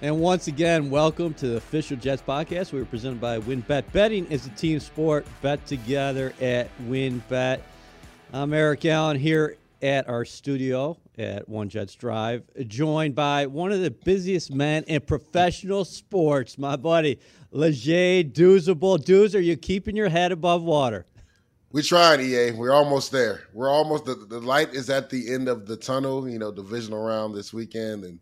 And once again, welcome to the official Jets podcast. We are presented by WynnBET. Betting is a team sport. Bet together at WynnBET. I'm Eric Allen here at our studio at One Jets Drive, joined by one of the busiest men in professional sports, my buddy Leger Douzable. Dooz, are you keeping your head above water? We're trying, EA. We're almost there. We're almost the, the light is at the end of the tunnel. You know, divisional round this weekend and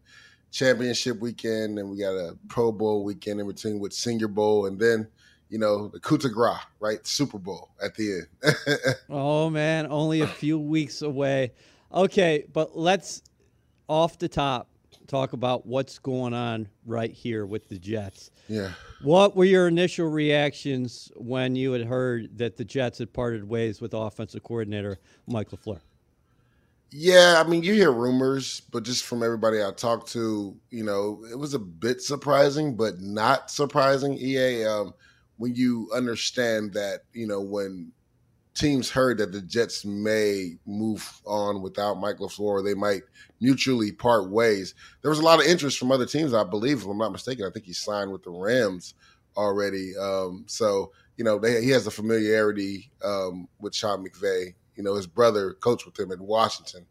championship weekend, and we got a Pro Bowl weekend in between with Senior Bowl, and then you know the coup de grace, right? Super Bowl at the end. oh man, only a few weeks away. Okay, but let's off the top talk about what's going on right here with the Jets. Yeah. What were your initial reactions when you had heard that the Jets had parted ways with offensive coordinator Mike LaFleur? Yeah, I mean, you hear rumors, but just from everybody I talked to, you know, it was a bit surprising, but not surprising. EA, um, when you understand that, you know, when teams heard that the Jets may move on without Mike LaFleur, they might mutually part ways. There was a lot of interest from other teams, I believe, if I'm not mistaken. I think he signed with the Rams already. Um, so, you know, they, he has a familiarity um, with Sean McVay. You know, his brother coached with him in Washington.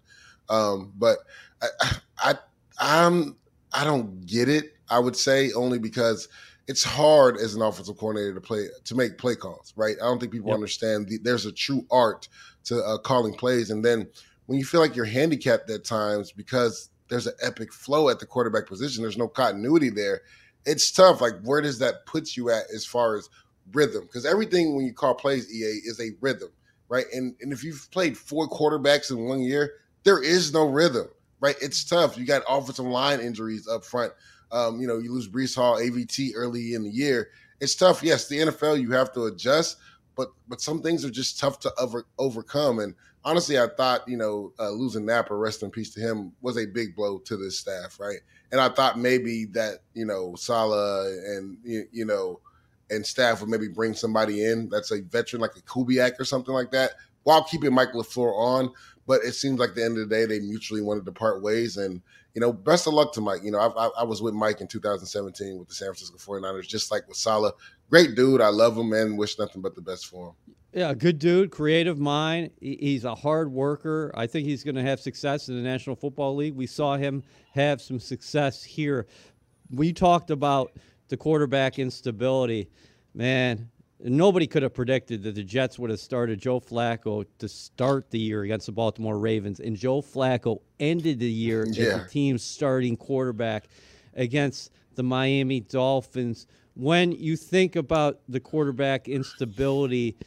Um, but I, I, I'm, I don't get it. I would say only because – it's hard as an offensive coordinator to play to make play calls, right? I don't think people yep. understand the, there's a true art to uh, calling plays, and then when you feel like you're handicapped at times because there's an epic flow at the quarterback position, there's no continuity there. It's tough. Like, where does that put you at as far as rhythm? Because everything when you call plays, EA, is a rhythm, right? And and if you've played four quarterbacks in one year, there is no rhythm, right? It's tough. You got offensive line injuries up front. Um, you know, you lose Breece Hall, AVT early in the year. It's tough. Yes, the NFL you have to adjust, but but some things are just tough to over, overcome. And honestly, I thought you know uh, losing Napper, rest in peace to him, was a big blow to this staff, right? And I thought maybe that you know Saleh and you, you know and staff would maybe bring somebody in that's a veteran like a Kubiak or something like that, while keeping Mike LaFleur on. But it seems like the end of the day, they mutually wanted to part ways. And you know, best of luck to Mike. You know, I, I, I, was with Mike in 2017 with the San Francisco 49ers, just like with Saleh. Great dude. I love him and wish nothing but the best for him. Yeah, good dude, creative mind. He's a hard worker. I think he's going to have success in the National Football League. We saw him have some success here. We talked about the quarterback instability. Man, nobody could have predicted that the Jets would have started Joe Flacco to start the year against the Baltimore Ravens, and Joe Flacco ended the year yeah. as the team's starting quarterback against the Miami Dolphins. When you think about the quarterback instability,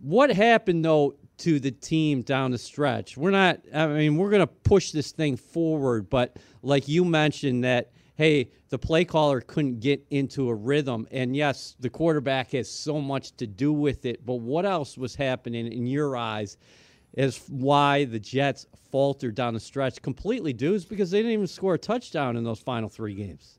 what happened though to the team down the stretch? We're not, I mean, we're going to push this thing forward, but like you mentioned, that hey, the play caller couldn't get into a rhythm. And yes, the quarterback has so much to do with it. But what else was happening in your eyes as why the Jets faltered down the stretch completely, dudes? Because they didn't even score a touchdown in those final three games.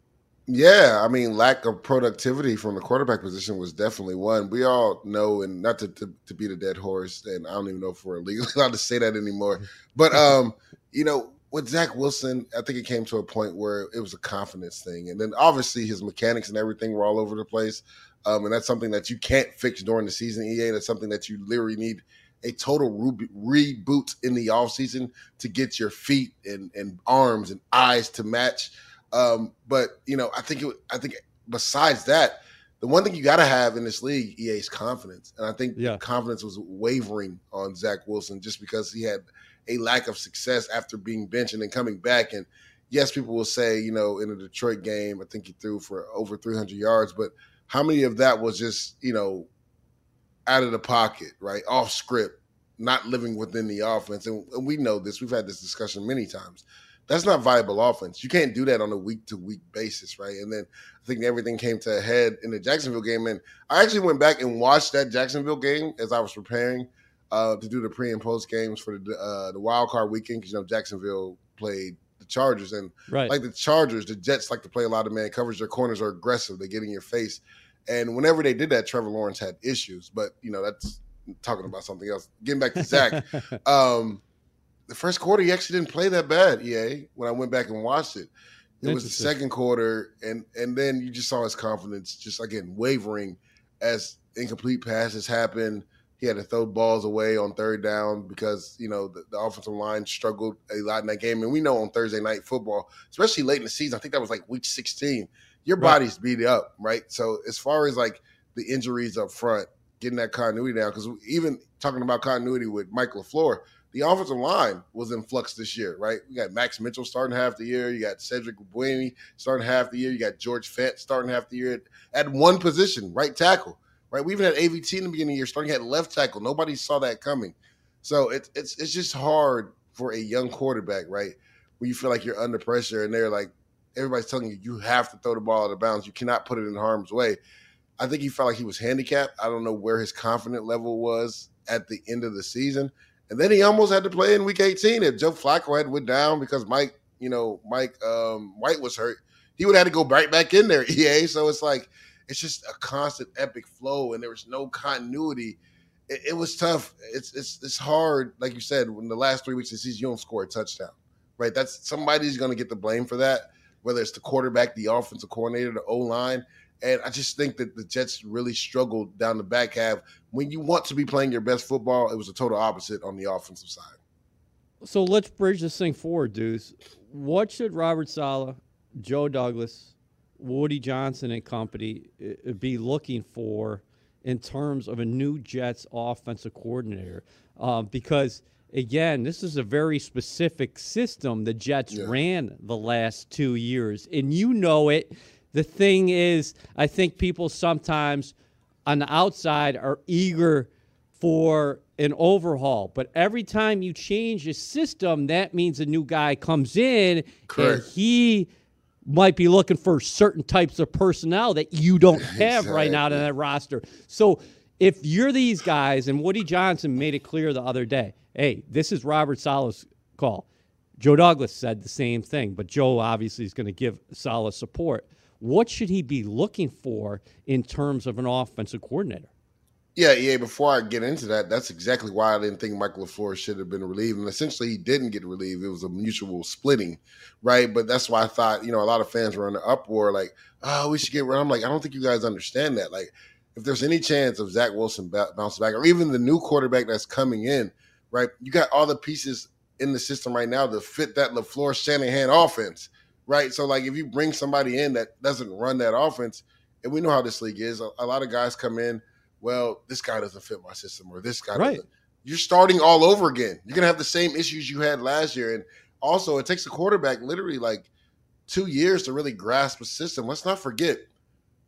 Yeah, I mean, lack of productivity from the quarterback position was definitely one. We all know, and not to, to, to beat a dead horse, and I don't even know if we're legally allowed to say that anymore. But um, you know, with Zach Wilson, I think it came to a point where it was a confidence thing, and then obviously his mechanics and everything were all over the place. Um, and that's something that you can't fix during the season. EA, that's something that you literally need a total re- reboot in the offseason to get your feet and, and arms and eyes to match. Um, but you know, I think it, I think besides that, the one thing you got to have in this league, EA, is confidence, and I think yeah. confidence was wavering on Zach Wilson just because he had a lack of success after being benched and then coming back. And yes, people will say, you know, in the Detroit game, I think he threw for over 300 yards, but how many of that was just, you know, out of the pocket, right? Off script, not living within the offense. And, and we know this, we've had this discussion many times. That's not viable offense. You can't do that on a week to week basis, right? And then I think everything came to a head in the Jacksonville game. And I actually went back and watched that Jacksonville game as I was preparing uh, to do the pre and post games for the uh, the wild card weekend because you know Jacksonville played the Chargers and right. like the Chargers, the Jets like to play a lot of man coverage. Their corners are aggressive; they get in your face. And whenever they did that, Trevor Lawrence had issues. But you know that's talking about something else. Getting back to Zach, um, the first quarter he actually didn't play that bad. EA when I went back and watched it. It was the second quarter, and and then you just saw his confidence just again wavering as incomplete passes happened. He had to throw balls away on third down because you know the, the, offensive line struggled a lot in that game, and we know on Thursday night football, especially late in the season, I think that was like week 16. Your right. body's beat up, right? So as far as like the injuries up front, getting that continuity down, because even talking about continuity with Mike LaFleur, the offensive line was in flux this year, right? You got Max Mitchell starting half the year. You got Cedric Ogbuehi starting half the year. You got George Fant starting half the year at, at one position, right tackle, right? We even had AVT in the beginning of the year starting at left tackle. Nobody saw that coming. So it's it's it's just hard for a young quarterback, right? When you feel like you're under pressure and they're like everybody's telling you you have to throw the ball out of bounds. You cannot put it in harm's way. I think he felt like he was handicapped. I don't know where his confident level was at the end of the season. And then he almost had to play in week 18 if Joe Flacco had went down because Mike, you know, Mike um, White was hurt. He would have had to go right back in there, EA. So it's like it's just a constant epic flow and there was no continuity. It, it was tough. It's it's it's hard, like you said, when the last three weeks of season you don't score a touchdown. Right? That's somebody's gonna get the blame for that, whether it's the quarterback, the offensive coordinator, the O line. And I just think that the Jets really struggled down the back half. When you want to be playing your best football, it was a total opposite on the offensive side. So let's bridge this thing forward, dudes. What should Robert Saleh, Joe Douglas, Woody Johnson, and company uh, be looking for in terms of a new Jets offensive coordinator? Uh, because again, this is a very specific system the Jets yeah. ran the last two years, and you know it the thing is, I think people sometimes on the outside are eager for an overhaul. But every time you change a system, that means a new guy comes in Correct. and he might be looking for certain types of personnel that you don't have exactly. right now in that roster. So if you're these guys, and Woody Johnson made it clear the other day, hey, this is Robert Saleh's call. Joe Douglas said the same thing, but Joe obviously is going to give Saleh support. What should he be looking for in terms of an offensive coordinator? Yeah, yeah. Before I get into that, that's exactly why I didn't think Michael LaFleur should have been relieved. And essentially, he didn't get relieved. It was a mutual splitting, right? But that's why I thought, you know, a lot of fans were in the uproar, like, oh, we should get rid. I'm like, I don't think you guys understand that. Like, if there's any chance of Zach Wilson bouncing back, or even the new quarterback that's coming in, right? You got all the pieces in the system right now to fit that LaFleur Shanahan offense right? So like if you bring somebody in that doesn't run that offense, and we know how this league is, a, a lot of guys come in, well, this guy doesn't fit my system, or this guy right. doesn't. You're starting all over again. You're gonna have the same issues you had last year, and also it takes a quarterback literally like two years to really grasp a system. Let's not forget,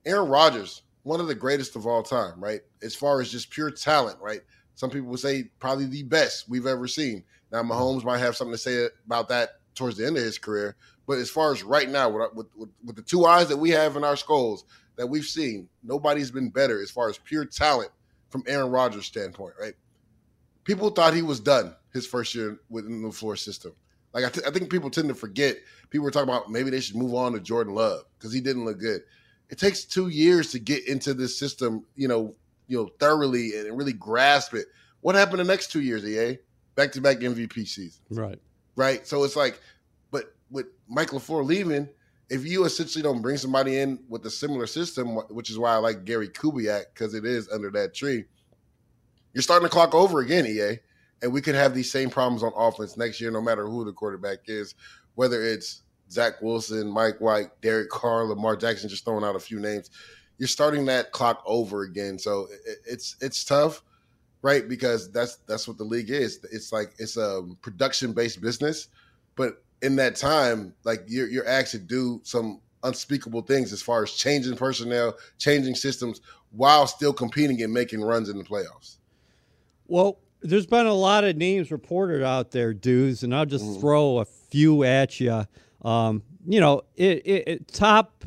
Aaron Rodgers, one of the greatest of all time, right? As far as just pure talent, right? Some people would say probably the best we've ever seen. Now Mahomes might have something to say about that towards the end of his career, but as far as right now, with, with, with the two eyes that we have in our skulls that we've seen, nobody's been better as far as pure talent from Aaron Rodgers' standpoint, right? People thought he was done his first year within LaFleur system. Like I, th- I think people tend to forget. People were talking about maybe they should move on to Jordan Love because he didn't look good. It takes two years to get into this system, you know, you know, thoroughly and really grasp it. What happened the next two years, EA? Back to back MVP seasons. Right. Right. So it's like but with Mike LaFleur leaving, if you essentially don't bring somebody in with a similar system, which is why I like Gary Kubiak because it is under that tree, you're starting to clock over again, EA. And we could have these same problems on offense next year, no matter who the quarterback is, whether it's Zach Wilson, Mike White, Derek Carr, Lamar Jackson, just throwing out a few names. You're starting that clock over again. So it's it's tough, right? Because that's that's what the league is. It's like it's a production based business, but in that time, like you're you're asked to do some unspeakable things as far as changing personnel, changing systems, while still competing and making runs in the playoffs. Well, there's been a lot of names reported out there, dudes, and I'll just mm. throw a few at you. Um, you know, it, it, it top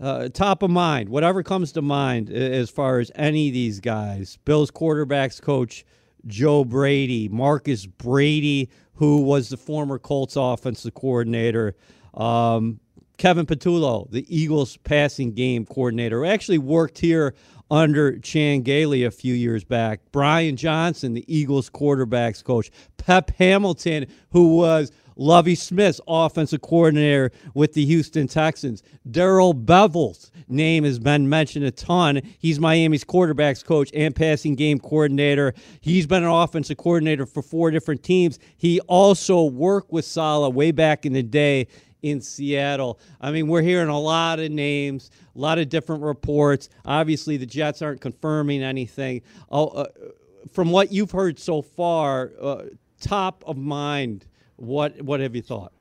uh, top of mind, whatever comes to mind as far as any of these guys. Bills quarterbacks coach Joe Brady, Marcus Brady, who was the former Colts offensive coordinator. Um, Kevin Patullo, the Eagles passing game coordinator, actually worked here under Chan Gailey a few years back. Brian Johnson, the Eagles quarterbacks coach. Pep Hamilton, who was Lovie Smith's offensive coordinator with the Houston Texans. Darrell Bevell's name has been mentioned a ton. He's Miami's quarterbacks coach and passing game coordinator. He's been an offensive coordinator for four different teams. He also worked with Saleh way back in the day in Seattle. I mean, we're hearing a lot of names, a lot of different reports. Obviously, the Jets aren't confirming anything. Oh, uh, from what you've heard so far, uh, top of mind, what what have you thought?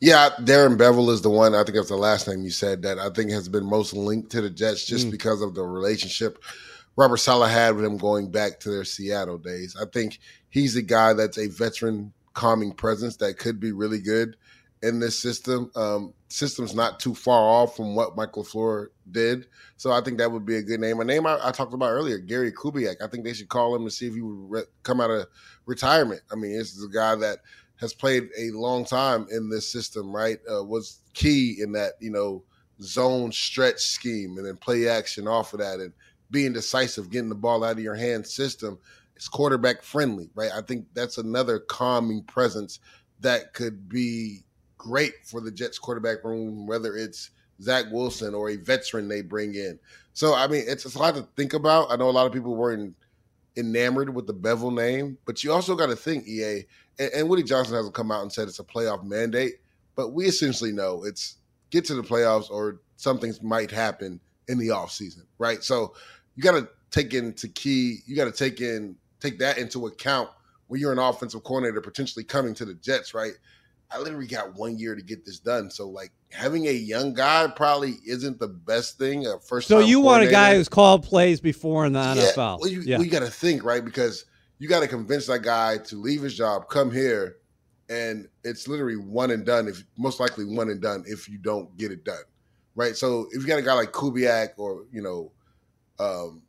Yeah, Darrell Bevell is the one. I think that's the last name you said that I think has been most linked to the Jets just mm. because of the relationship Robert Saleh had with him going back to their Seattle days. I think he's a guy that's a veteran calming presence that could be really good in this system. Um, system's not too far off from what Michael LaFleur did. So I think that would be a good name. A name I, I talked about earlier, Gary Kubiak. I think they should call him and see if he would re- come out of retirement. I mean, this is a guy that has played a long time in this system, right? Uh, was key in that, you know, zone stretch scheme and then play action off of that and being decisive, getting the ball out of your hand system. It's quarterback friendly, right? I think that's another calming presence that could be great for the Jets quarterback room, whether it's Zach Wilson or a veteran they bring in. So I mean, it's, it's a lot to think about. I know a lot of people weren't enamored with the Bevell name, but you also got to think EA and, and Woody Johnson hasn't come out and said it's a playoff mandate, but we essentially know it's get to the playoffs or something might happen in the offseason, right? So you got to take into key, you got to take in take that into account when you're an offensive coordinator potentially coming to the Jets, right? I literally got one year to get this done. So like having a young guy probably isn't the best thing. A first. So you want a guy who's called plays before in the yeah, NFL? Well, you, yeah. well, you got to think right because you got to convince that guy to leave his job, come here, and it's literally one and done. If most likely one and done if you don't get it done, right? So if you got a guy like Kubiak or you know, um,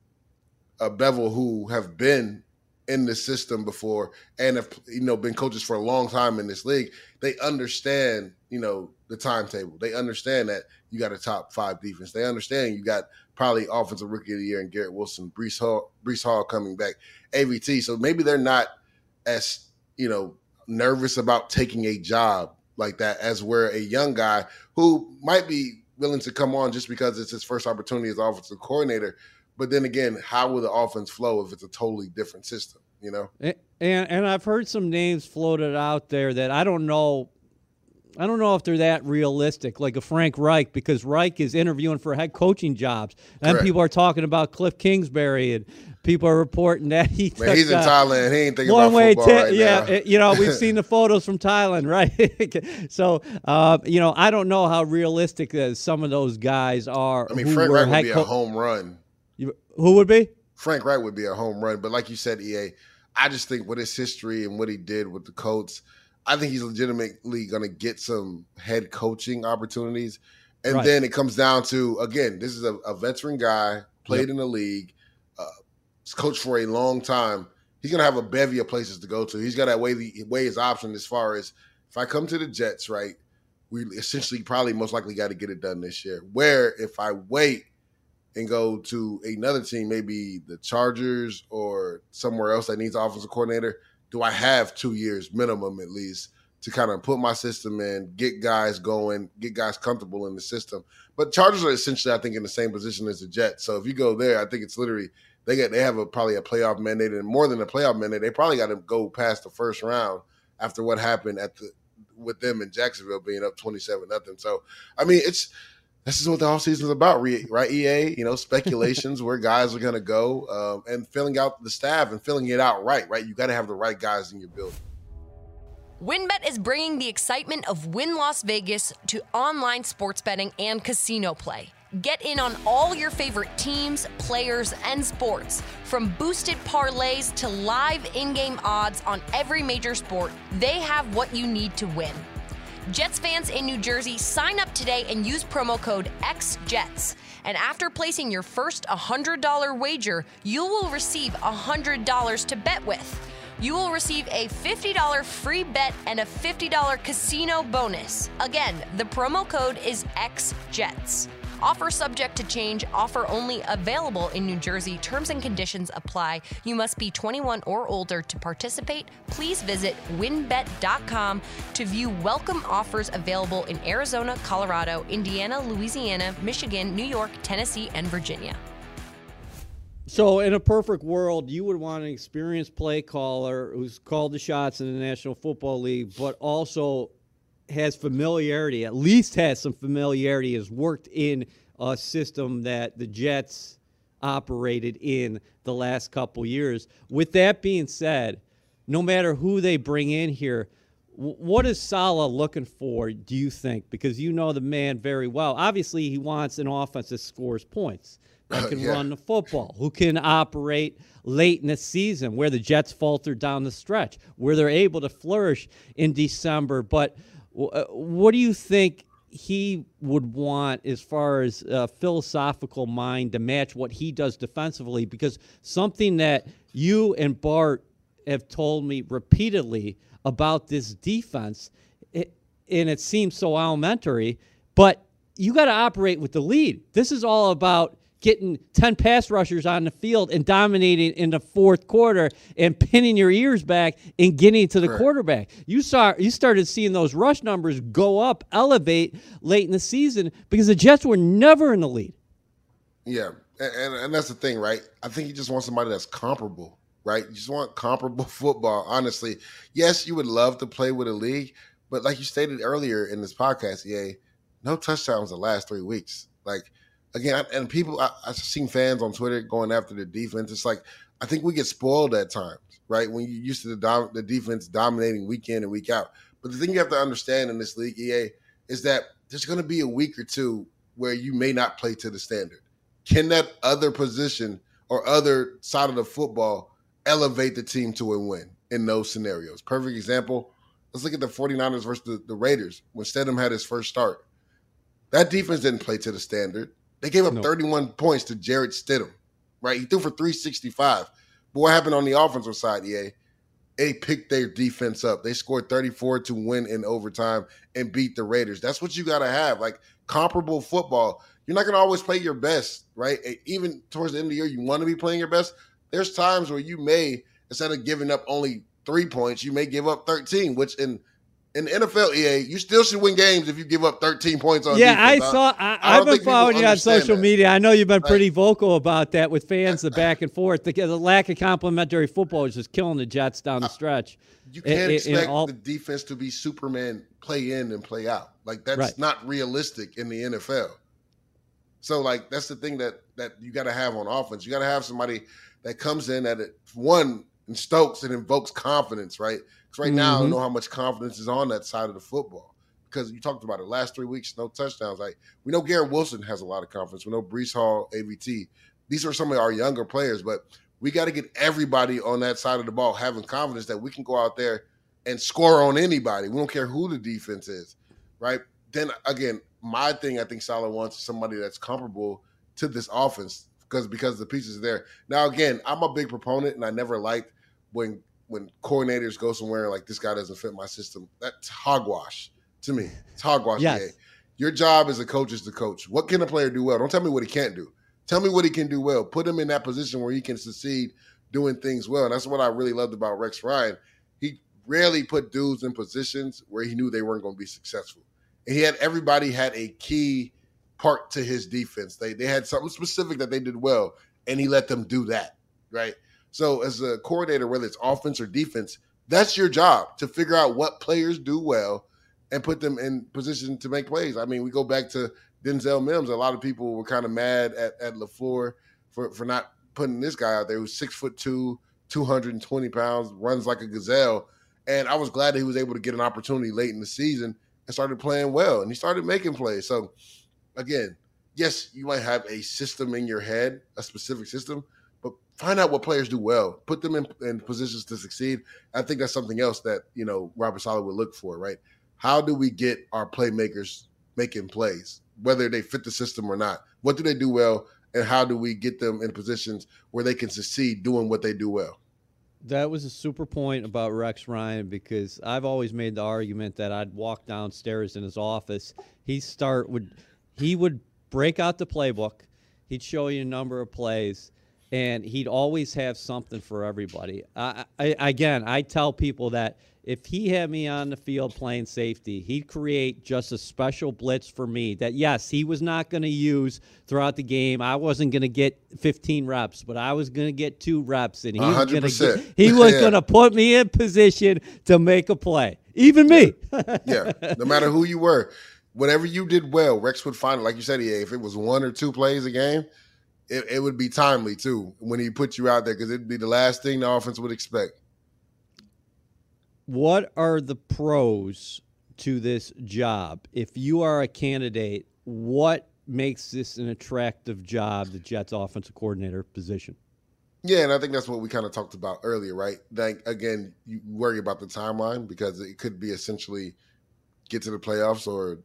a Bevell who have been in the system before and have you know been coaches for a long time in this league, they understand you know the timetable. They understand that you got a top five defense. They understand you got probably offensive rookie of the year and Garrett Wilson, Breece Hall, Breece Hall coming back, AVT. So maybe they're not as you know nervous about taking a job like that as where a young guy who might be willing to come on just because it's his first opportunity as offensive coordinator but then again, how will the offense flow if it's a totally different system? You know. And and I've heard some names floated out there that I don't know. I don't know if they're that realistic, like a Frank Reich, because Reich is interviewing for head coaching jobs, and Correct. people are talking about Cliff Kingsbury, and people are reporting that he. Man, he's in uh, Thailand. He ain't thinking one about way football t- right yeah, now. you know, we've seen the photos from Thailand, right? so, uh, you know, I don't know how realistic uh, some of those guys are. I mean, Frank Reich would be co- a home run who would be? Frank Reich would be a home run, but like you said, EA, I just think with his history and what he did with the Colts, I think he's legitimately going to get some head coaching opportunities. And right. then it comes down to again, this is a, a veteran guy, played yep. in the league, uh, coached for a long time. He's going to have a bevy of places to go to. He's got to weigh the weigh his option as far as if I come to the Jets, right? We essentially probably most likely got to get it done this year. Where if I wait and go to another team, maybe the Chargers or somewhere else that needs an offensive coordinator, do I have two years minimum at least to kind of put my system in, get guys going, get guys comfortable in the system? But Chargers are essentially, I think, in the same position as the Jets. So if you go there, I think it's literally they get they have a probably a playoff mandate and more than a playoff mandate. They probably got to go past the first round after what happened at the with them in Jacksonville being up twenty seven nothing. So I mean, it's this is what the offseason is about, right? EA, you know, speculations where guys are going to go um, and filling out the staff and filling it out right, right? You got to have the right guys in your building. WynnBET is bringing the excitement of Win Las Vegas to online sports betting and casino play. Get in on all your favorite teams, players, and sports. From boosted parlays to live in game odds on every major sport, they have what you need to win. Jets fans in New Jersey, sign up today and use promo code XJETS. And after placing your first $100 wager, you will receive $100 to bet with. You will receive a $50 free bet and a $50 casino bonus. Again, the promo code is XJETS. Offer subject to change, offer only available in New Jersey. Terms and conditions apply. You must be 21 or older to participate. Please visit wynnbet.com to view welcome offers available in Arizona, Colorado, Indiana, Louisiana, Michigan, New York, Tennessee, and Virginia. So, in a perfect world, you would want an experienced play caller who's called the shots in the National Football League, but also has familiarity, at least has some familiarity, has worked in a system that the Jets operated in the last couple years. With that being said, no matter who they bring in here, what is Saleh looking for, do you think? Because you know the man very well. Obviously, he wants an offense that scores points that oh, can yeah. run the football, who can operate late in the season, where the Jets falter down the stretch, where they're able to flourish in December. But Uh, what do you think he would want as far as a philosophical mind to match what he does defensively? Because something that you and Bart have told me repeatedly about this defense, it, and it seems so elementary, but you got to operate with the lead. This is all about getting 10 pass rushers on the field and dominating in the fourth quarter and pinning your ears back and getting to the right. quarterback. You saw you started seeing those rush numbers go up, elevate late in the season because the Jets were never in the lead. Yeah. And, and that's the thing, right? I think you just want somebody that's comparable, right? You just want comparable football, honestly. Yes, you would love to play with a league, but like you stated earlier in this podcast, yeah, no touchdowns the last three weeks. Like – again, and people, I, have seen fans on Twitter going after the defense. It's like I think we get spoiled at times, right? When you're used to the dom- the defense dominating week in and week out. But the thing you have to understand in this league, EA, is that there's going to be a week or two where you may not play to the standard. Can that other position or other side of the football elevate the team to a win in those scenarios? Perfect example. Let's look at the 49ers versus the, the Raiders when Stidham had his first start. That defense didn't play to the standard. They gave up no. 31 points to Jared Stidham, right? He threw for 365. But what happened on the offensive side, EA? They picked their defense up. They scored 34 to win in overtime and beat the Raiders. That's what you got to have. Like comparable football. You're not going to always play your best, right? Even towards the end of the year, you want to be playing your best. There's times where you may, instead of giving up only three points, you may give up 13, which in in the NFL, EA, you still should win games if you give up 13 points on. Yeah, defense. I saw. I, have been following you on social that. media. I know you've been pretty vocal about that with fans, the back and forth. The, the lack of complementary football is just killing the Jets down the uh, stretch. You can't it, expect all, the defense to be Superman, play in and play out. Like that's right. not realistic in the NFL. So, like that's the thing that that you got to have on offense. You got to have somebody that comes in at it one and Stokes and invokes confidence, right? Because right mm-hmm. now I don't mm-hmm. know how much confidence is on that side of the football. Because you talked about it last three weeks, no touchdowns. Like we know Garrett Wilson has a lot of confidence. We know Breece Hall, AVT. These are some of our younger players, but we got to get everybody on that side of the ball having confidence that we can go out there and score on anybody. We don't care who the defense is, right? Then again, my thing I think Saleh wants is somebody that's comparable to this offense because because the pieces are there. Now again, I'm a big proponent and I never liked when when coordinators go somewhere like this guy doesn't fit my system, that's hogwash to me. It's hogwash. yes. Yeah. Your job as a coach is to coach. What can a player do well? Don't tell me what he can't do. Tell me what he can do well. Put him in that position where he can succeed doing things well. And that's what I really loved about Rex Ryan. He rarely put dudes in positions where he knew they weren't going to be successful. And he had everybody had a key part to his defense. They they had something specific that they did well, and he let them do that. Right. So, as a coordinator, whether it's offense or defense, that's your job to figure out what players do well and put them in position to make plays. I mean, we go back to Denzel Mims. A lot of people were kind of mad at, at LaFleur for, for not putting this guy out there who's six foot two, 220 pounds, runs like a gazelle. And I was glad that he was able to get an opportunity late in the season and started playing well. And he started making plays. So, again, yes, you might have a system in your head, a specific system, find out what players do well, put them in, in positions to succeed. I think that's something else that you know Robert Saleh would look for, right? How do we get our playmakers making plays, whether they fit the system or not? What do they do well, and how do we get them in positions where they can succeed doing what they do well? That was a super point about Rex Ryan because I've always made the argument that I'd walk downstairs in his office. He start would he would break out the playbook. He'd show you a number of plays, and he'd always have something for everybody. I, I, again, I tell people that if he had me on the field playing safety, he'd create just a special blitz for me that, yes, he was not going to use throughout the game. I wasn't going to get 15 reps, but I was going to get two reps, and he 100%. was going to he was yeah. going to put me in position to make a play. Even me. yeah. yeah. No matter who you were, whatever you did well, Rex would find it. Like you said, yeah, if it was one or two plays a game, it, it would be timely too when he put you out there because it'd be the last thing the offense would expect what are the pros to this job? If you are a candidate, what makes this an attractive job, the Jets offensive coordinator position? Yeah, and I think that's what we kind of talked about earlier, right? Like again, you worry about the timeline because it could be essentially get to the playoffs or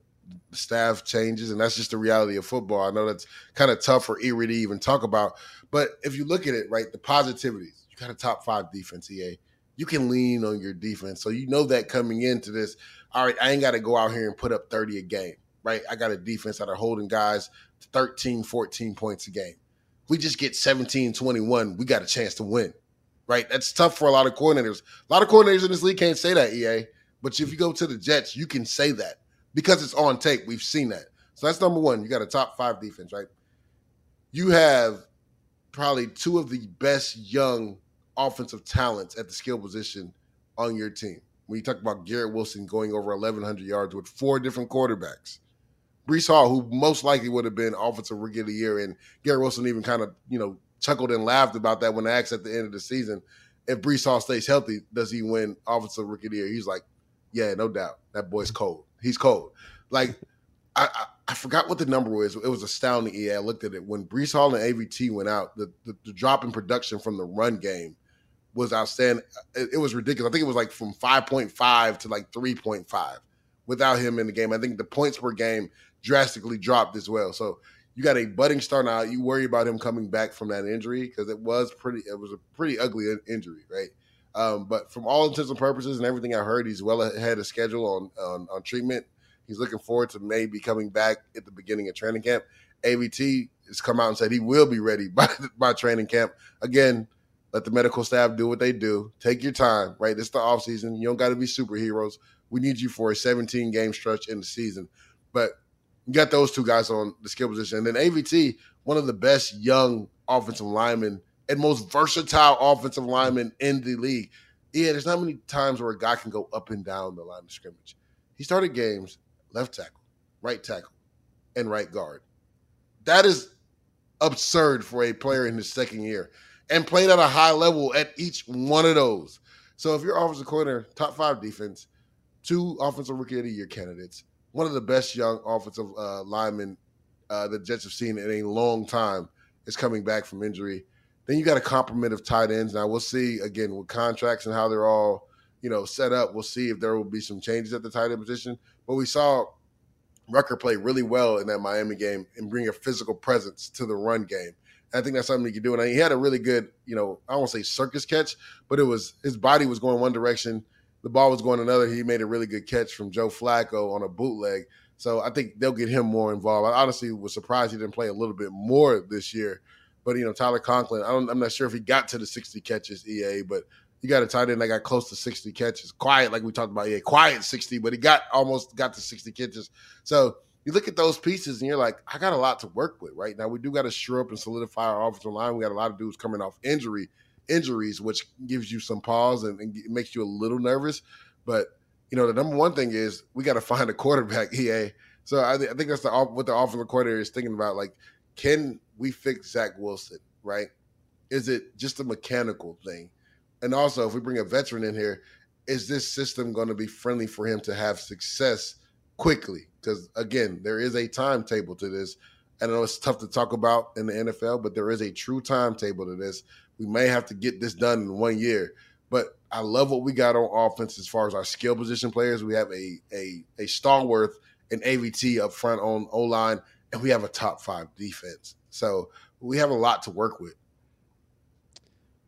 staff changes, and that's just the reality of football. I know that's kind of tough for Erie to even talk about, but if you look at it, right, the positivities, you got a top five defense, EA you can lean on your defense. So you know that coming into this, all right, I ain't got to go out here and put up 30 a game, right? I got a defense that are holding guys 13, 14 points a game. We just get 17, 21, we got a chance to win, right? That's tough for a lot of coordinators. A lot of coordinators in this league can't say that, EA. But if you go to the Jets, you can say that because it's on tape. We've seen that. So that's number one. You got a top five defense, right? You have probably two of the best young offensive talents at the skill position on your team. When you talk about Garrett Wilson going over 1,100 yards with four different quarterbacks, Breece Hall, who most likely would have been offensive rookie of the year, and Garrett Wilson even kind of you know chuckled and laughed about that when asked at the end of the season if Breece Hall stays healthy, does he win offensive rookie of the year? He's like, yeah, no doubt. That boy's cold. He's cold. Like I, I, I, forgot what the number was. It was astounding. Yeah, I looked at it when Breece Hall and AVT went out. The, the, the drop in production from the run game was outstanding. It, it, was ridiculous. I think it was like from 5.5 to like 3.5 without him in the game. I think the points per game drastically dropped as well. So you got a budding star now. You worry about him coming back from that injury because it was pretty. It was a pretty ugly injury, right? Um, but from all intents and purposes and everything I heard, he's well ahead of schedule on, on on treatment. He's looking forward to maybe coming back at the beginning of training camp. AVT has come out and said he will be ready by by training camp. Again, let the medical staff do what they do. Take your time, right? It's the off season. You don't got to be superheroes. We need you for a 17 game stretch in the season. But you got those two guys on the skill position. And then AVT, one of the best young offensive linemen and most versatile offensive lineman in the league. Yeah, there's not many times where a guy can go up and down the line of scrimmage. He started games left tackle, right tackle, and right guard. That is absurd for a player in his second year and played at a high level at each one of those. So if you're offensive coordinator, top five defense, two offensive rookie of the year candidates, one of the best young offensive uh, linemen uh, the Jets have seen in a long time is coming back from injury. Then you got a complement of tight ends. Now we'll see again with contracts and how they're all you know set up. We'll see if there will be some changes at the tight end position. But we saw Rucker play really well in that Miami game and bring a physical presence to the run game. I think that's something he could do. And he had a really good, you know, I won't say circus catch, but it was his body was going one direction, the ball was going another. He made a really good catch from Joe Flacco on a bootleg. So I think they'll get him more involved. I honestly was surprised he didn't play a little bit more this year. But you know, Tyler Conklin, I am not sure if he got to the 60 catches EA, but you got a tight end that got close to 60 catches. Quiet, like we talked about, yeah, quiet 60, but he got almost got to 60 catches. So you look at those pieces and you're like, I got a lot to work with right now. We do got to shore up and solidify our offensive line. We got a lot of dudes coming off injury injuries, which gives you some pause and, and makes you a little nervous. But you know, the number one thing is we got to find a quarterback. EA. So I, th- I think that's the what the offensive coordinator is thinking about. Like, can we fix Zach Wilson? Right? Is it just a mechanical thing? And also, if we bring a veteran in here, is this system going to be friendly for him to have success quickly? because again, there is a timetable to this. I know it's tough to talk about in the NFL, but there is a true timetable to this. We may have to get this done in one year, but I love what we got on offense as far as our skill position players. We have a a a stalwart and AVT up front on O line, and we have a top five defense. So we have a lot to work with.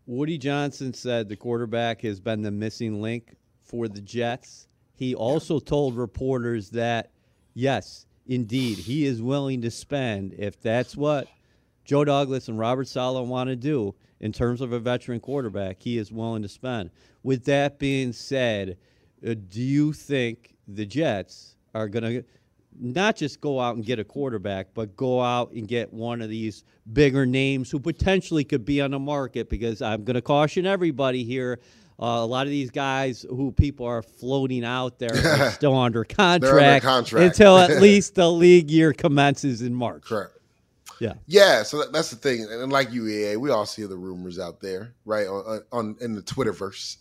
Woody Johnson said the quarterback has been the missing link for the Jets. He also told reporters that yes, indeed he is willing to spend, if that's what Joe Douglas and Robert Saleh want to do in terms of a veteran quarterback, he is willing to spend. With that being said, uh, do you think the Jets are going to not just go out and get a quarterback, but go out and get one of these bigger names who potentially could be on the market? Because I'm going to caution everybody here. Uh, a lot of these guys who people are floating out there are still under contract, under contract. until at least the league year commences in March. Correct. Yeah. Yeah. So that, that's the thing, and like UEA, we all see the rumors out there, right? On, on in the Twitterverse.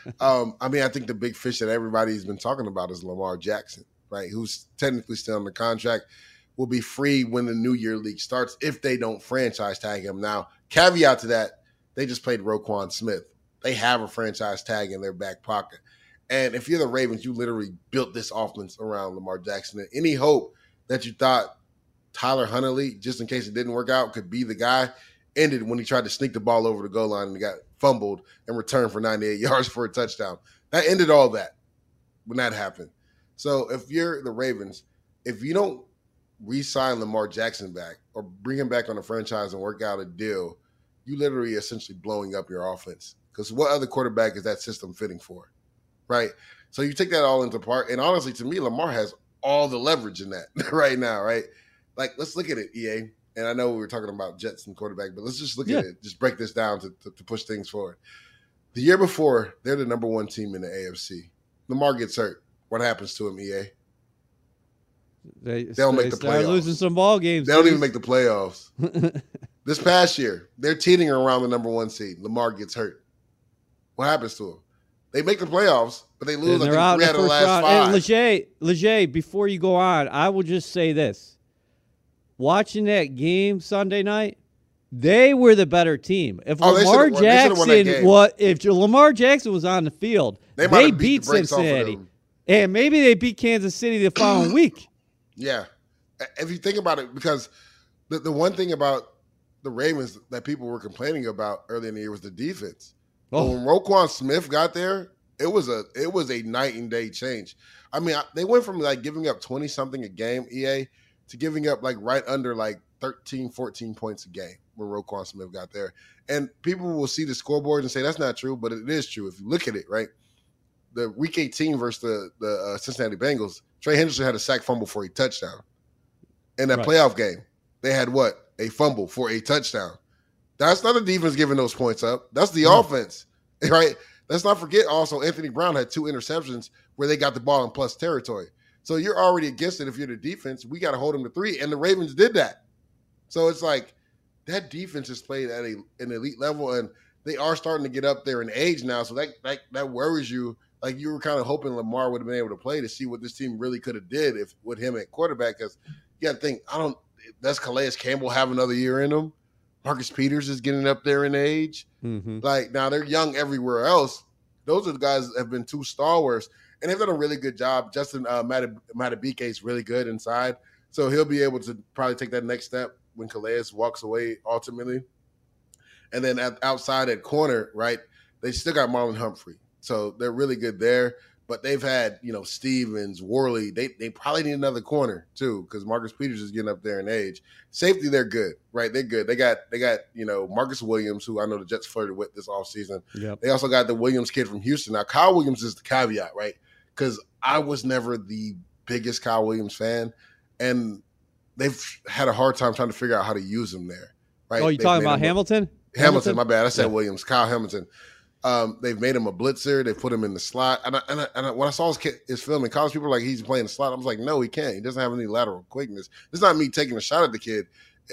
um, I mean, I think the big fish that everybody's been talking about is Lamar Jackson, right? Who's technically still under contract, will be free when the New Year League starts if they don't franchise tag him. Now, caveat to that, they just played Roquan Smith. They have a franchise tag in their back pocket. And if you're the Ravens, you literally built this offense around Lamar Jackson. And any hope that you thought Tyler Huntley, just in case it didn't work out, could be the guy, ended when he tried to sneak the ball over the goal line and got fumbled and returned for 98 yards for a touchdown. That ended all that when that happened. So if you're the Ravens, if you don't re-sign Lamar Jackson back or bring him back on the franchise and work out a deal, you literally essentially blowing up your offense. Because what other quarterback is that system fitting for? Right. So you take that all into part. And honestly, to me, Lamar has all the leverage in that right now, right? Like, let's look at it, EA. And I know we were talking about Jets and quarterback, but let's just look Yeah. at it. Just break this down to, to, to push things forward. The year before, they're the number one team in the AFC. Lamar gets hurt. What happens to him, EA? They, don't they make the playoffs. losing some ball games. They don't even make the playoffs. This past year, they're teetering around the number one seed. Lamar gets hurt. What happens to him? They make the playoffs, but they lose. I they're out three the out of the last round. Five. Leger, Leger, before you go on, I will just say this: watching that game Sunday night, they were the better team. If Oh, Lamar should've won- they should've won that Jackson, what if Lamar Jackson was on the field, They they, beat beat the brakes off of Cincinnati. And maybe they beat Kansas City the following week. Yeah. If you think about it, because the, the one thing about the Ravens that people were complaining about early in the year was the defense. Oh, when Roquan Smith got there, it was a it was a night and day change. I mean, I, they went from like giving up 20 something a game, EA, to giving up like right under like 13, 14 points a game when Roquan Smith got there. And people will see the scoreboard and say that's not true, but it is true if you look at it, right? The week 18 versus the, the uh, Cincinnati Bengals, Trey Hendrickson had a sack fumble for a touchdown. In that Right. playoff game, they had what? A fumble for a touchdown. That's not the defense giving those points up. That's the offense, right? Let's not forget also Anthony Brown had two interceptions where they got the ball in plus territory. So you're already against it if you're the defense. We got to hold them to three, and the Ravens did that. So it's like that defense is played at a, an elite level, and they are starting to get up there in age now. So that that that worries you. Like you were kind of hoping Lamar would have been able to play to see what this team really could have did if with him at quarterback. Because you got to think, I don't. Does Calais Campbell have another year in him? Marcus Peters is getting up there in age. mhm. Like now they're young everywhere else. Those are the guys that have been two stalwarts, and they've done a really good job. Justin uh, Matab- Madubuike is really good inside, so he'll be able to probably take that next step when Calais walks away ultimately. And then at, outside at corner, right? They still got Marlon Humphrey, so they're really good there. But they've had you know Stephens, Worley. They they probably need another corner too because Marcus Peters is getting up there in age. Safety, they're good, right? They're good. They got they got you know Marcus Williams, who I know the Jets flirted with this offseason. Yep. They also got the Williams kid from Houston. Now Kyle Williams is the caveat, right? Because I was never the biggest Kyle Williams fan, and they've had a hard time trying to figure out how to use him there. Right? Oh, you talking about a- Hamilton? Hamilton, my bad. I said Yeah. Williams. Kyle Hamilton. Um, they've made him a blitzer. They put him in the slot. And, I, and, I, and I, when I saw his, ki- his film in college, people were like, he's playing the slot. I was like, no, he can't. He doesn't have any lateral quickness. It's not me taking a shot at the kid.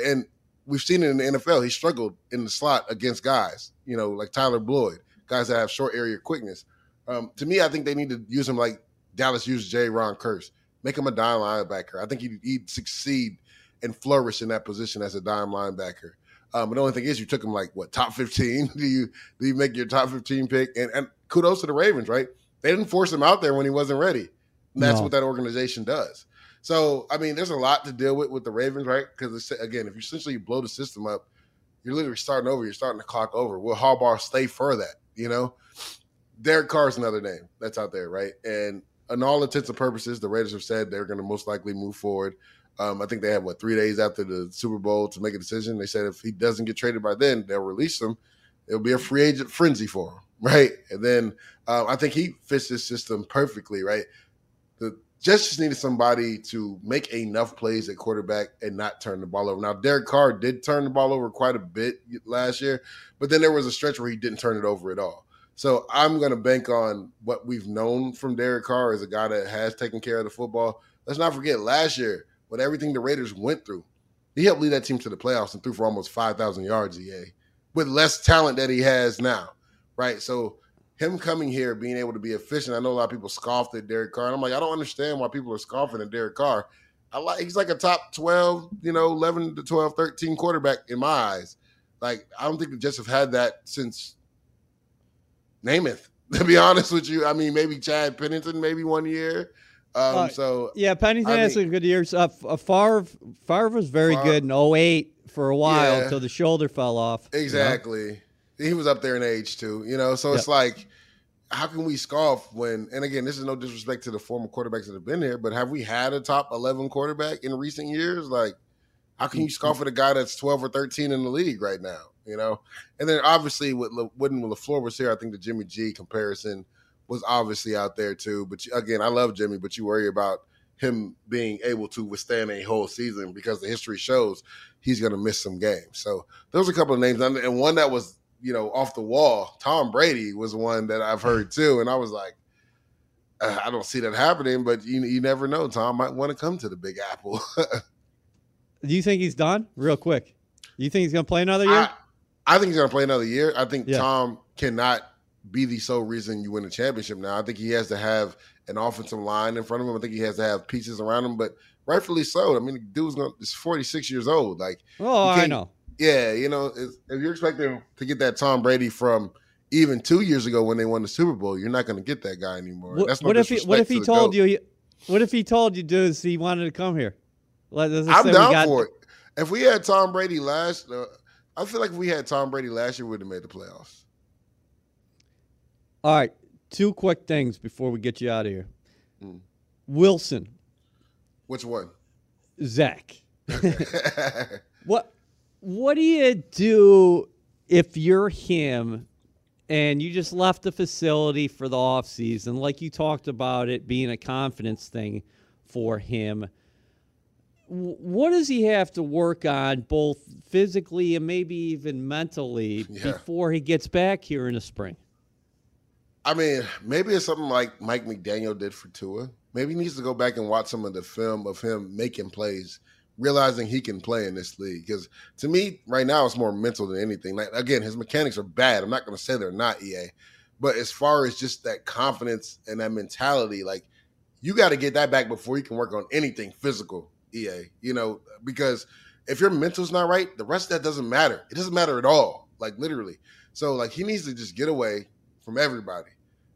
And we've seen it in the NFL. He struggled in the slot against guys, you know, like Tyler Boyd, guys that have short area quickness. Um, to me, I think they need to use him like Dallas used Jayron Kearse. Make him a dime linebacker. I think he'd, he'd succeed and flourish in that position as a dime linebacker. Um, but the only thing is, you took him like what top fifteen? do you do you make your top fifteen pick? And, and kudos to the Ravens, right? They didn't force him out there when he wasn't ready. And that's No. what that organization does. So I mean, there's a lot to deal with with the Ravens, right? Because again, if you essentially blow the system up, you're literally starting over. You're starting the clock over. Will Harbaugh stay for that? You know, Derek Carr's another name that's out there, right? And in all intents and purposes, the Raiders have said they're going to most likely move forward. Um, I think they have what three days after the Super Bowl to make a decision. They said if he doesn't get traded by then, they'll release him. It'll be a free agent frenzy for him, right? And then um, I think he fits this system perfectly, right? The Jets just needed somebody to make enough plays at quarterback and not turn the ball over. Now, Derek Carr did turn the ball over quite a bit last year, but then there was a stretch where he didn't turn it over at all. So I'm going to bank on what we've known from Derek Carr as a guy that has taken care of the football. Let's not forget last year with everything the Raiders went through, he helped lead that team to the playoffs and threw for almost 5,000 yards EA with less talent that he has now, right? So him coming here, being able to be efficient. I know a lot of people scoffed at Derek Carr, and I'm like, I don't understand why people are scoffing at Derek Carr. I like he's like a top 12, you know, 11 to 12, 13 quarterback in my eyes. Like, I don't think the Jets have had that since Namath, to be honest with you. I mean, maybe Chad Pennington, maybe one year. Um, uh, so yeah, Pennington I has some good years. Uh, uh, Favre, Favre was very Favre, good in 08 for a while yeah, until the shoulder fell off. Exactly. You know? He was up there in age too, you know. So yep. it's like, how can we scoff when? And again, this is no disrespect to the former quarterbacks that have been here, but have we had a top 11 quarterback in recent years? Like, how can you scoff at a guy that's 12 or 13 in the league right now? You know, and then obviously with Le, when LaFleur was here, I think the Jimmy G comparison was obviously out there too. But again, I love Jimmy, but you worry about him being able to withstand a whole season because the history shows he's going to miss some games. So those are a couple of names, and one that was you know off the wall. Tom Brady was one that I've heard too, and I was like. Uh, I don't see that happening, but you you never know. Tom might want to come to the Big Apple. Do you think he's done? Real quick, you think he's going to play another year? I, I think he's going to play another year. I think yeah. Tom cannot be the sole reason you win a championship now. I think he has to have an offensive line in front of him. I think he has to have pieces around him, but rightfully so. I mean, the dude's going is 46 years old. Like, oh, I know. Yeah, you know, if you're expecting to get that Tom Brady from even two years ago when they won the Super Bowl, you're not going to get that guy anymore. What, no what if he, what if he told you? What if he told you, dudes, he wanted to come here? I'm down for it. If we had Tom Brady last, uh, I feel like if we had Tom Brady last year, we would have made the playoffs. All right, two quick things before we get you out of here. Mm. Wilson. Which one? Zach. what What do you do if you're him and you just left the facility for the off season, like you talked about it being a confidence thing for him? what does he have to work on both physically and maybe even mentally yeah. before he gets back here in the spring? I mean, maybe it's something like Mike McDaniel did for Tua. Maybe he needs to go back and watch some of the film of him making plays, realizing he can play in this league. Because to me, right now, it's more mental than anything. Like again, his mechanics are bad. I'm not going to say they're not EA, but as far as just that confidence and that mentality, like you got to get that back before you can work on anything physical EA, you know, because if your mental's not right, the rest of that doesn't matter. It doesn't matter at all, like literally. So like he needs to just get away from everybody,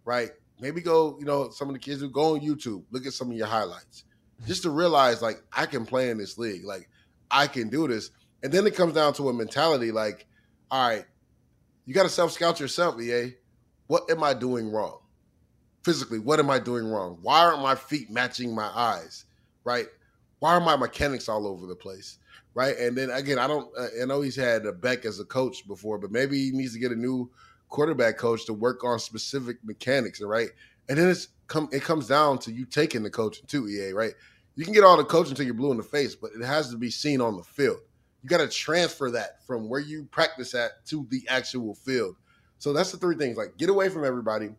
right? Maybe go, you know, some of the kids who go on YouTube, look at some of your highlights, just to realize like I can play in this league, like I can do this. And then it comes down to a mentality like, all right, you got to self scout yourself, EA. What am I doing wrong? Physically, what am I doing wrong? Why aren't my feet matching my eyes? Right? why are my mechanics all over the place? Right. And then again, I don't, uh, I know he's had Beck as a coach before, but maybe he needs to get a new quarterback coach to work on specific mechanics. Right. And then it's come, it comes down to you taking the coaching too, EA, right? You can get all the coaching until you're blue in the face, but it has to be seen on the field. You got to transfer that from where you practice at to the actual field. So that's the three things like get away from everybody,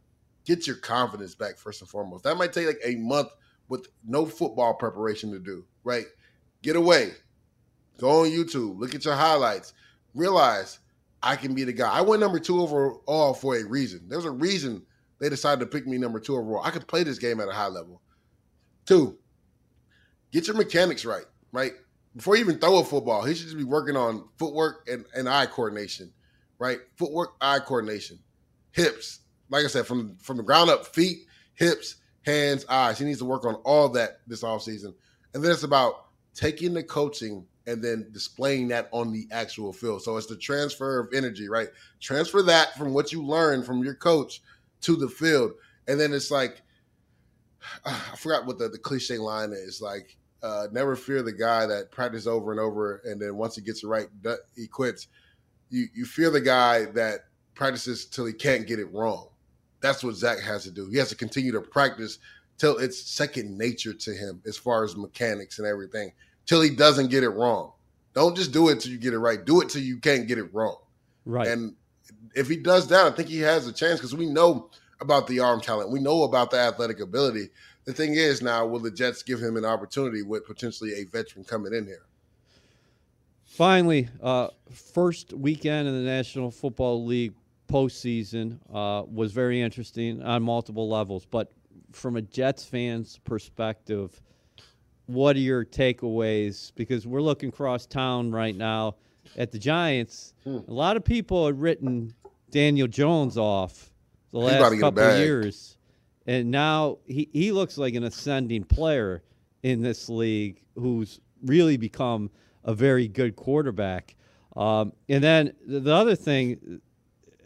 get your confidence back first and foremost. That might take like a month with no football preparation to do, right? Get away. Go on YouTube, look at your highlights, realize I can be the guy. I went number two overall for a reason. There's a reason they decided to pick me number two overall. I can play this game at a high level. Two, get your mechanics right, right? Before you even throw a football, he should just be working on footwork and, and eye coordination, right? Footwork, eye coordination, hips. Like I said, from from the ground up, feet, hips, hands, eyes. He needs to work on all that this offseason. And then it's about taking the coaching and then displaying that on the actual field. So it's the transfer of energy, right? Transfer that from what you learned from your coach to the field. And then it's like I forgot what the, the cliche line is. Like, uh, never fear the guy that practices over and over, and then once he gets it right, he quits. You you fear the guy that practices till he can't get it wrong. That's what Zach has to do. He has to continue to practice till it's second nature to him as far as mechanics and everything, till he doesn't get it wrong. Don't just do it till you get it right. Do it till you can't get it wrong. Right. And if he does that, I think he has a chance because we know about the arm talent. We know about the athletic ability. The thing is now, will the Jets give him an opportunity with potentially a veteran coming in here? Finally, uh, first weekend in the National Football League postseason uh, was very interesting on multiple levels. But from a Jets fan's perspective, what are your takeaways? Because we're looking across town right now at the Giants. Hmm. A lot of people had written Daniel Jones off the last couple of years, and now he, he looks like an ascending player in this league who's really become a very good quarterback. Um, and then the other thing,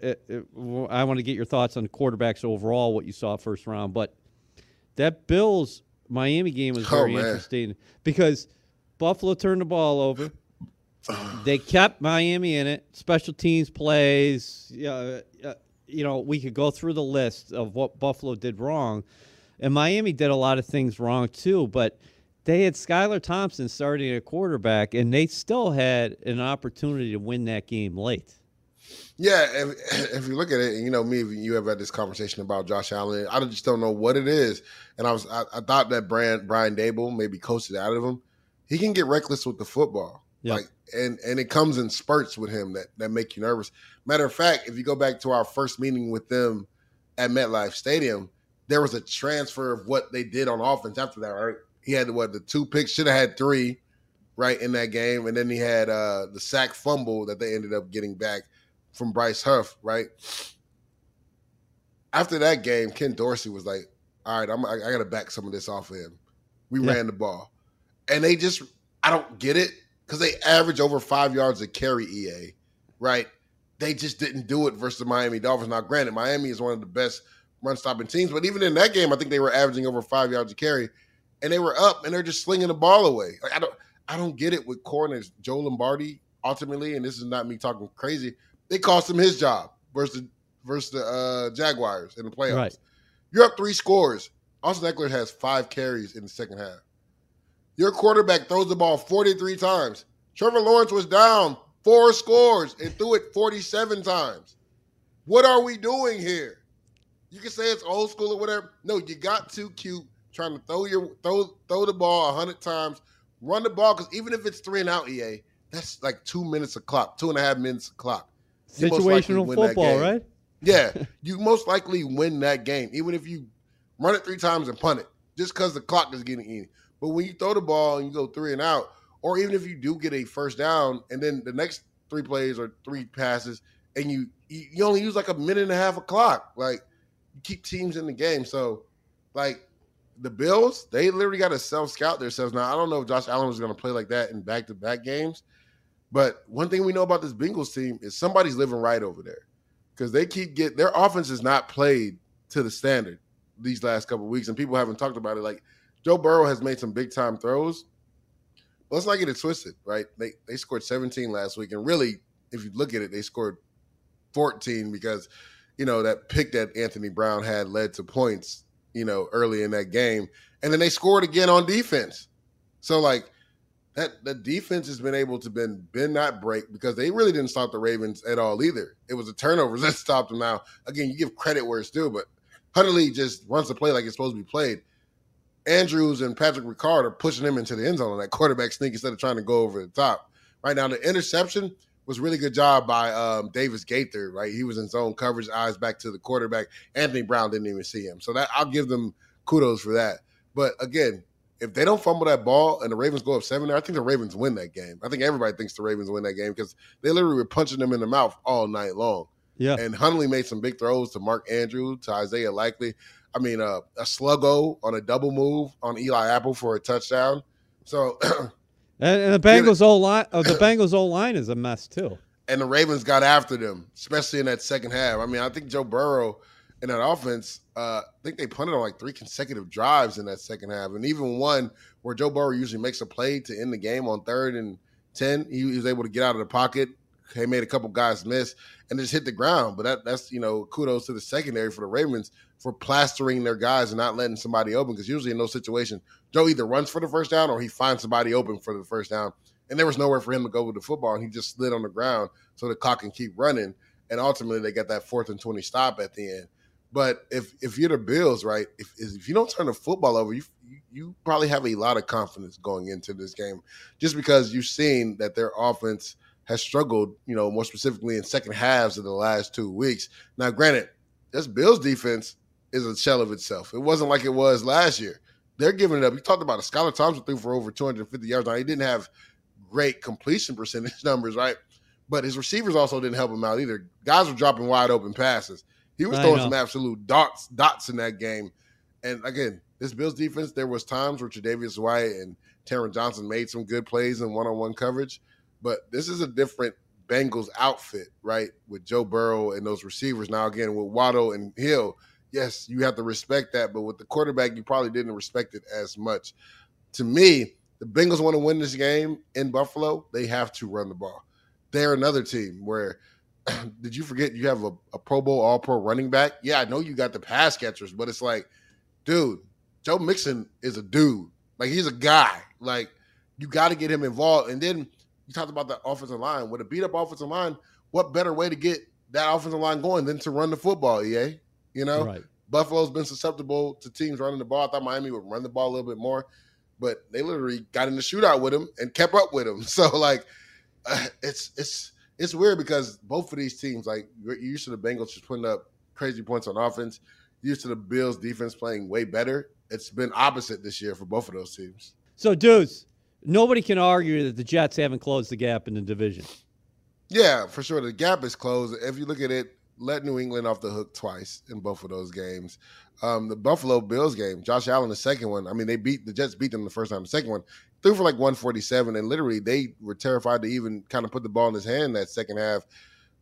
it, uh, it, uh, I want to get your thoughts on quarterbacks overall, what you saw first round, but that Bills Miami game was oh, very oh, interesting because Buffalo turned the ball over. they kept Miami in it. Special teams plays. Uh, uh, you know, we could go through the list of what Buffalo did wrong, and Miami did a lot of things wrong too. But they had Skylar Thompson starting at quarterback, and they still had an opportunity to win that game late. Yeah, if, if you look at it, and you know me, you have had this conversation about Josh Allen. I just don't know what it is, and I was I, I thought that Brian Brian Daboll maybe coached it out of him. He can get reckless with the football, yep. like and and it comes in spurts with him that that make you nervous. Matter of fact, if you go back to our first meeting with them at MetLife Stadium, there was a transfer of what they did on offense after that. Right, he had what the two picks should have had three, right in that game, and then he had uh the sack fumble that they ended up getting back from Bryce Huff, right? After that game, Ken Dorsey was like, "All right, I'm, I, I got to back some of this off of him." We yeah. ran the ball, and they just, I don't get it because they average over five yards a carry. EA, right? They just didn't do it versus the Miami Dolphins. Now, granted, Miami is one of the best run stopping teams, but even in that game, I think they were averaging over five yards a carry, and they were up, and they're just slinging the ball away. Like I don't, I don't get it with corners. Joe Lombardi ultimately, and this is not me talking crazy they cost him his job versus the, versus the uh, Jaguars in the playoffs. Right. You're up three scores. Austin Ekeler has five carries in the second half. Your quarterback throws the ball 43 times. Trevor Lawrence was down four scores and threw it 47 times. What are we doing here? You can say it's old school or whatever. No, you got too cute trying to throw your throw throw the ball hundred times, run the ball because even if it's three and out, EA, that's like two minutes of clock, two and a half minutes of clock. Situational football, right? Yeah, you most likely win that game, even if you run it three times and punt it, just because the clock is getting in. But when you throw the ball and you go three and out, or even if you do get a first down and then the next three plays or three passes, and you you only use like a minute and a half of clock, like you keep teams in the game. So, like the Bills, they literally got to self scout themselves. Now I don't know if Josh Allen was going to play like that in back to back games, but one thing we know about this Bengals team is somebody's living right over there because they keep get their offense is not played to the standard these last couple weeks, and people haven't talked about it. Like Joe Burrow has made some big time throws. But let's not get it twisted, right? They they scored 17 last week, and really, if you look at it, they scored 14 because you know that pick that Anthony Brown had led to points, you know, early in that game, and then they scored again on defense. So like that the defense has been able to bend bend not break because they really didn't stop the Ravens at all either. It was the turnovers that stopped them. Now, again, you give credit where it's due, but Huntley just runs the play like it's supposed to be played. Andrews and Patrick Ricard are pushing him into the end zone on that quarterback sneak instead of trying to go over the top. Right now, the interception was really good job by um, Davis Gaither. Right, he was in zone coverage, eyes back to the quarterback. Anthony Brown didn't even see him, so that I'll give them kudos for that. But again, if they don't fumble that ball and the Ravens go up seven there, I think the Ravens win that game. I think everybody thinks the Ravens win that game because they literally were punching them in the mouth all night long. Yeah. And Huntley made some big throws to Mark Andrews, to Isaiah Likely. I mean, uh, a sluggo on a double move on Eli Apple for a touchdown. So, and, and, the Bengals old line, uh, the Bengals old line is a mess too. And the Ravens got after them, especially in that second half. I mean, I think Joe Burrow in that offense, uh, I think they punted on like three consecutive drives in that second half, and even one where Joe Burrow usually makes a play to end the game on third and ten. He, was able to get out of the pocket. He made a couple guys miss and just hit the ground. But that, that's you know kudos to the secondary for the Ravens for plastering their guys and not letting somebody open. Because usually in those situations, Joe either runs for the first down or he finds somebody open for the first down. And there was nowhere for him to go with the football, and he just slid on the ground so the clock can keep running. And ultimately, they got that fourth and twenty stop at the end. But if if you're the Bills, right, if if you don't turn the football over, you you probably have a lot of confidence going into this game, just because you've seen that their offense has struggled, you know, more specifically in second halves of the last two weeks. Now, granted, this Bills defense is a shell of itself. It wasn't like it was last year. They're giving it up. You talked about a Skylar Thompson threw for over 250 yards. Now he didn't have great completion percentage numbers, right? But his receivers also didn't help him out either. Guys were dropping wide open passes. He was throwing some absolute dots dots in that game. And again, this Bills defense, there was times where Tre'Davious White and Taron Johnson made some good plays in one-on-one coverage, but this is a different Bengals outfit, right? With Joe Burrow and those receivers. Now, again, with Waddle and Hill, yes, you have to respect that, but with the quarterback, you probably didn't respect it as much. To me, the Bengals want to win this game in Buffalo, they have to run the ball. They're another team where – did you forget you have a, a Pro Bowl All Pro running back? Yeah, I know you got the pass catchers, but it's like, dude, Joe Mixon is a dude. Like he's a guy. Like you got to get him involved. And then you talked about the offensive line. With a beat up offensive line, what better way to get that offensive line going than to run the football? EA, you know, right. Buffalo's been susceptible to teams running the ball. I thought Miami would run the ball a little bit more, but they literally got in the shootout with him and kept up with him. So like, uh, it's it's it's weird because both of these teams, like you're used to the Bengals just putting up crazy points on offense, used to the Bills defense playing way better. It's been opposite this year for both of those teams. So, dudes, nobody can argue that the Jets haven't closed the gap in the division. Yeah, for sure. The gap is closed. If you look at it, let New England off the hook twice in both of those games. Um, the Buffalo Bills game, Josh Allen, the second one. I mean, they beat the Jets beat them the first time. The second one, threw for like 147, and literally they were terrified to even kind of put the ball in his hand that second half.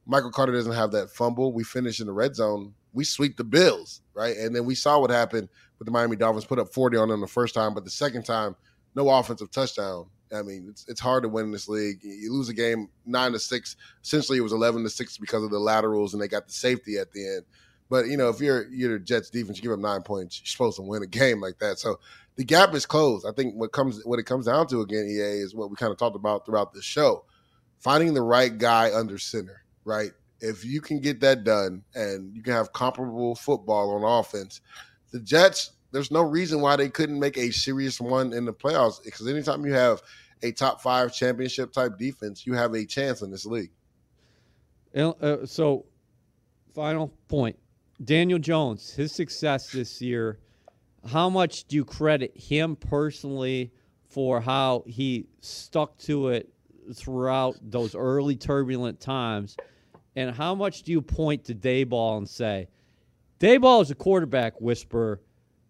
Michael Carter doesn't have that fumble. We finish in the red zone. We sweep the Bills, right? And then we saw what happened with the Miami Dolphins. Put up 40 on them the first time, but the second time, no offensive touchdown. I mean, it's it's hard to win in this league. You lose a game nine to six. Essentially, it was 11 to six because of the laterals, and they got the safety at the end. But you know, if you're you're the Jets defense, you give up nine points, you're supposed to win a game like that. So the gap is closed. I think what comes what it comes down to again, EA, is what we kind of talked about throughout the show. Finding the right guy under center, right? If you can get that done and you can have comparable football on offense, the Jets, there's no reason why they couldn't make a serious one in the playoffs. Because anytime you have a top five championship type defense, you have a chance in this league. Uh, so, final point Daniel Jones, his success this year how much do you credit him personally for how he stuck to it throughout those early turbulent times? And how much do you point to Daboll and say, Daboll is a quarterback whisperer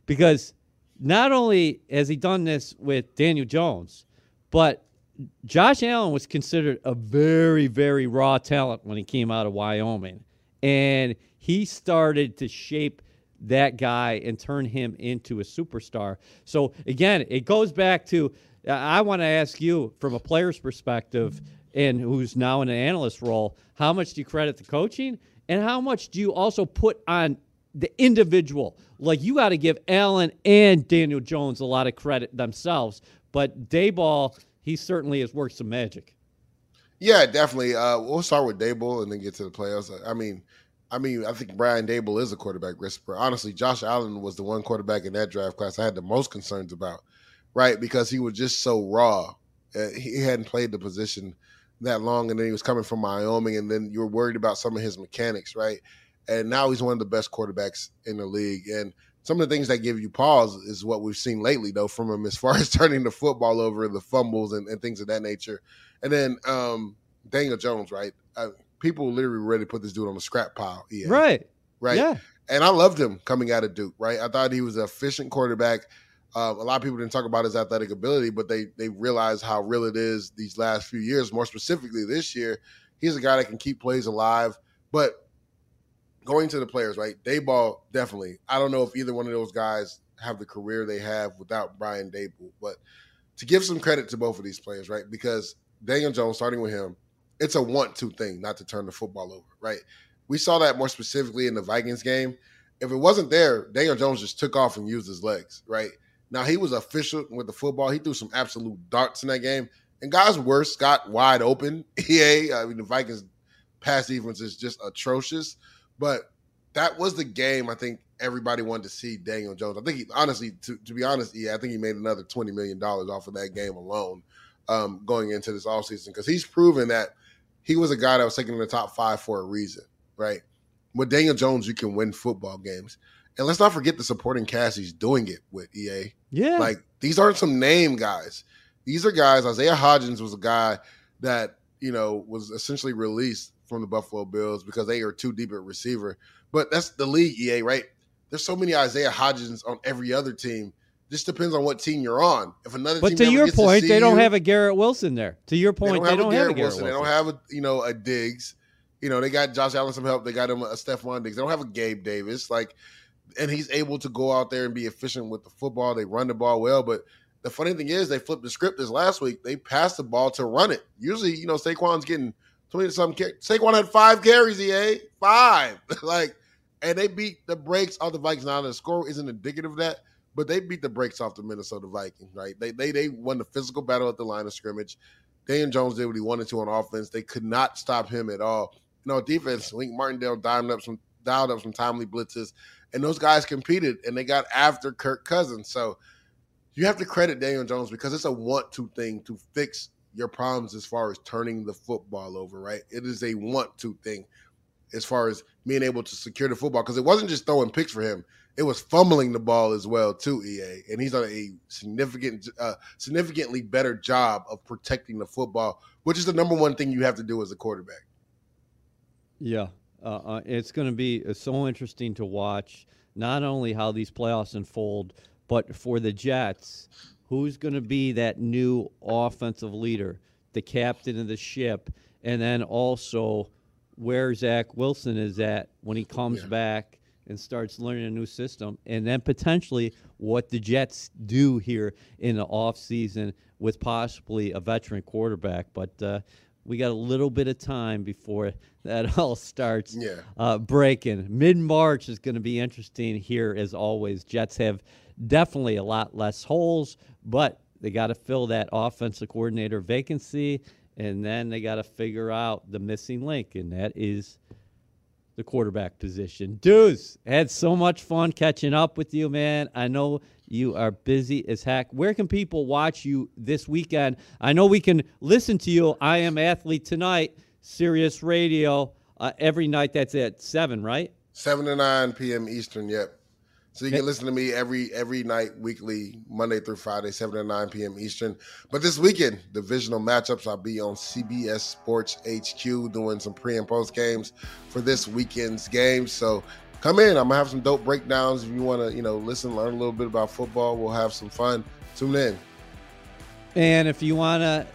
because not only has he done this with Daniel Jones, but Josh Allen was considered a very, very raw talent when he came out of Wyoming. And he started to shape that guy and turn him into a superstar. So again, it goes back to I want to ask you from a player's perspective and who's now in an analyst role, how much do you credit the coaching and how much do you also put on the individual? Like you got to give Allen and Daniel Jones a lot of credit themselves, but Daboll, he certainly has worked some magic. Yeah, definitely. Uh, we'll start with Daboll and then get to the playoffs. I mean, I mean, I think Brian Daboll is a quarterback whisperer. Honestly, Josh Allen was the one quarterback in that draft class I had the most concerns about, right? Because he was just so raw. Uh, he hadn't played the position that long, and then he was coming from Wyoming, and then you were worried about some of his mechanics, right? And now he's one of the best quarterbacks in the league. And some of the things that give you pause is what we've seen lately, though, from him as far as turning the football over, the fumbles, and, and things of that nature. And then um, Daniel Jones, right? I, people literally ready to put this dude on the scrap pile. Yeah. Right. Right. Yeah. And I loved him coming out of Duke. Right. I thought he was an efficient quarterback. Uh, a lot of people didn't talk about his athletic ability, but they they realized how real it is these last few years. More specifically, this year, he's a guy that can keep plays alive. But going to the players, right? Daboll definitely. I don't know if either one of those guys have the career they have without Brian Daboll, but to give some credit to both of these players, right? Because Daniel Jones, starting with him, it's a want-to thing, not to turn the football over, right? We saw that more specifically in the Vikings game. If it wasn't there, Daniel Jones just took off and used his legs, right? Now he was official with the football. He threw some absolute darts in that game, and guys worse got wide open. EA, I mean the Vikings pass defense is just atrocious. But that was the game I think everybody wanted to see Daniel Jones. I think he honestly, to, to be honest, yeah, I think he made another $20 million off of that game alone um, going into this offseason because he's proven that he was a guy that was taken in the top five for a reason, right? With Daniel Jones, you can win football games. And let's not forget the supporting cast he's doing it with EA. Yeah. Like these aren't some name guys. These are guys. Isaiah Hodgins was a guy that, you know, was essentially released from the Buffalo Bills because they are too deep at receiver. But that's the league, EA, right? There's so many Isaiah Hodgins on every other team. Just depends on what team you're on. If another but team to your point, to they don't you, have a Garrett Wilson there. To your point, they don't have a Garrett, Wilson. Wilson. They don't have a you know a Diggs. You know they got Josh Allen some help. They got him a Stefon Diggs. They don't have a Gabe Davis. Like, and he's able to go out there and be efficient with the football. They run the ball well, but the funny thing is they flipped the script this last week. They passed the ball to run it. Usually, you know, Saquon's getting twenty something. Saquon had five carries. EA five. like, and they beat the brakes off the Vikings. Now the score isn't indicative of that, but they beat the brakes off the Minnesota Vikings. Right? They they they won the physical battle at the line of scrimmage. Dan Jones did what he wanted to on offense. They could not stop him at all. You know, defense. Wink Martindale dialed up some dialed up some timely blitzes, and those guys competed and they got after Kirk Cousins. So you have to credit Daniel Jones because it's a want to thing to fix your problems as far as turning the football over, right? It is a want to thing as far as being able to secure the football because it wasn't just throwing picks for him; it was fumbling the ball as well too. EA, and he's done a significant, uh, significantly better job of protecting the football, which is the number one thing you have to do as a quarterback. Yeah, uh, uh, it's going to be uh, so interesting to watch. Not only how these playoffs unfold, but for the Jets, who's going to be that new offensive leader, the captain of the ship, and then also where Zach Wilson is at when he comes Yeah. back and starts learning a new system, and then potentially what the Jets do here in the offseason with possibly a veteran quarterback. But uh, we got a little bit of time before that all starts Yeah. uh, breaking. Mid March is going to be interesting here, as always. Jets have definitely a lot less holes, but they got to fill that offensive coordinator vacancy, and then they got to figure out the missing link, and that is the quarterback position. Dudes, had so much fun catching up with you, man. I know you are busy as heck. Where can people watch you this weekend? I know we can listen to you. I am athlete tonight, Sirius Radio, uh, every night. That's at seven, right? Seven to nine p.m. Eastern. Yep. So you can listen to me every every night, weekly, Monday through Friday, seven to nine p.m. Eastern. But this weekend, divisional matchups, I'll be on CBS Sports HQ doing some pre and post games for this weekend's games. So come in. I'm gonna have some dope breakdowns. If you want to, you know, listen, learn a little bit about football, we'll have some fun. Tune in. And if you want to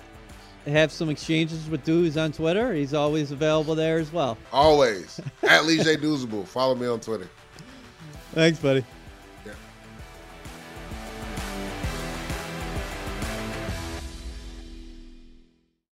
have some exchanges with dudes on Twitter, he's always available there as well. Always at Leger Douzable. Follow me on Twitter. Thanks, buddy.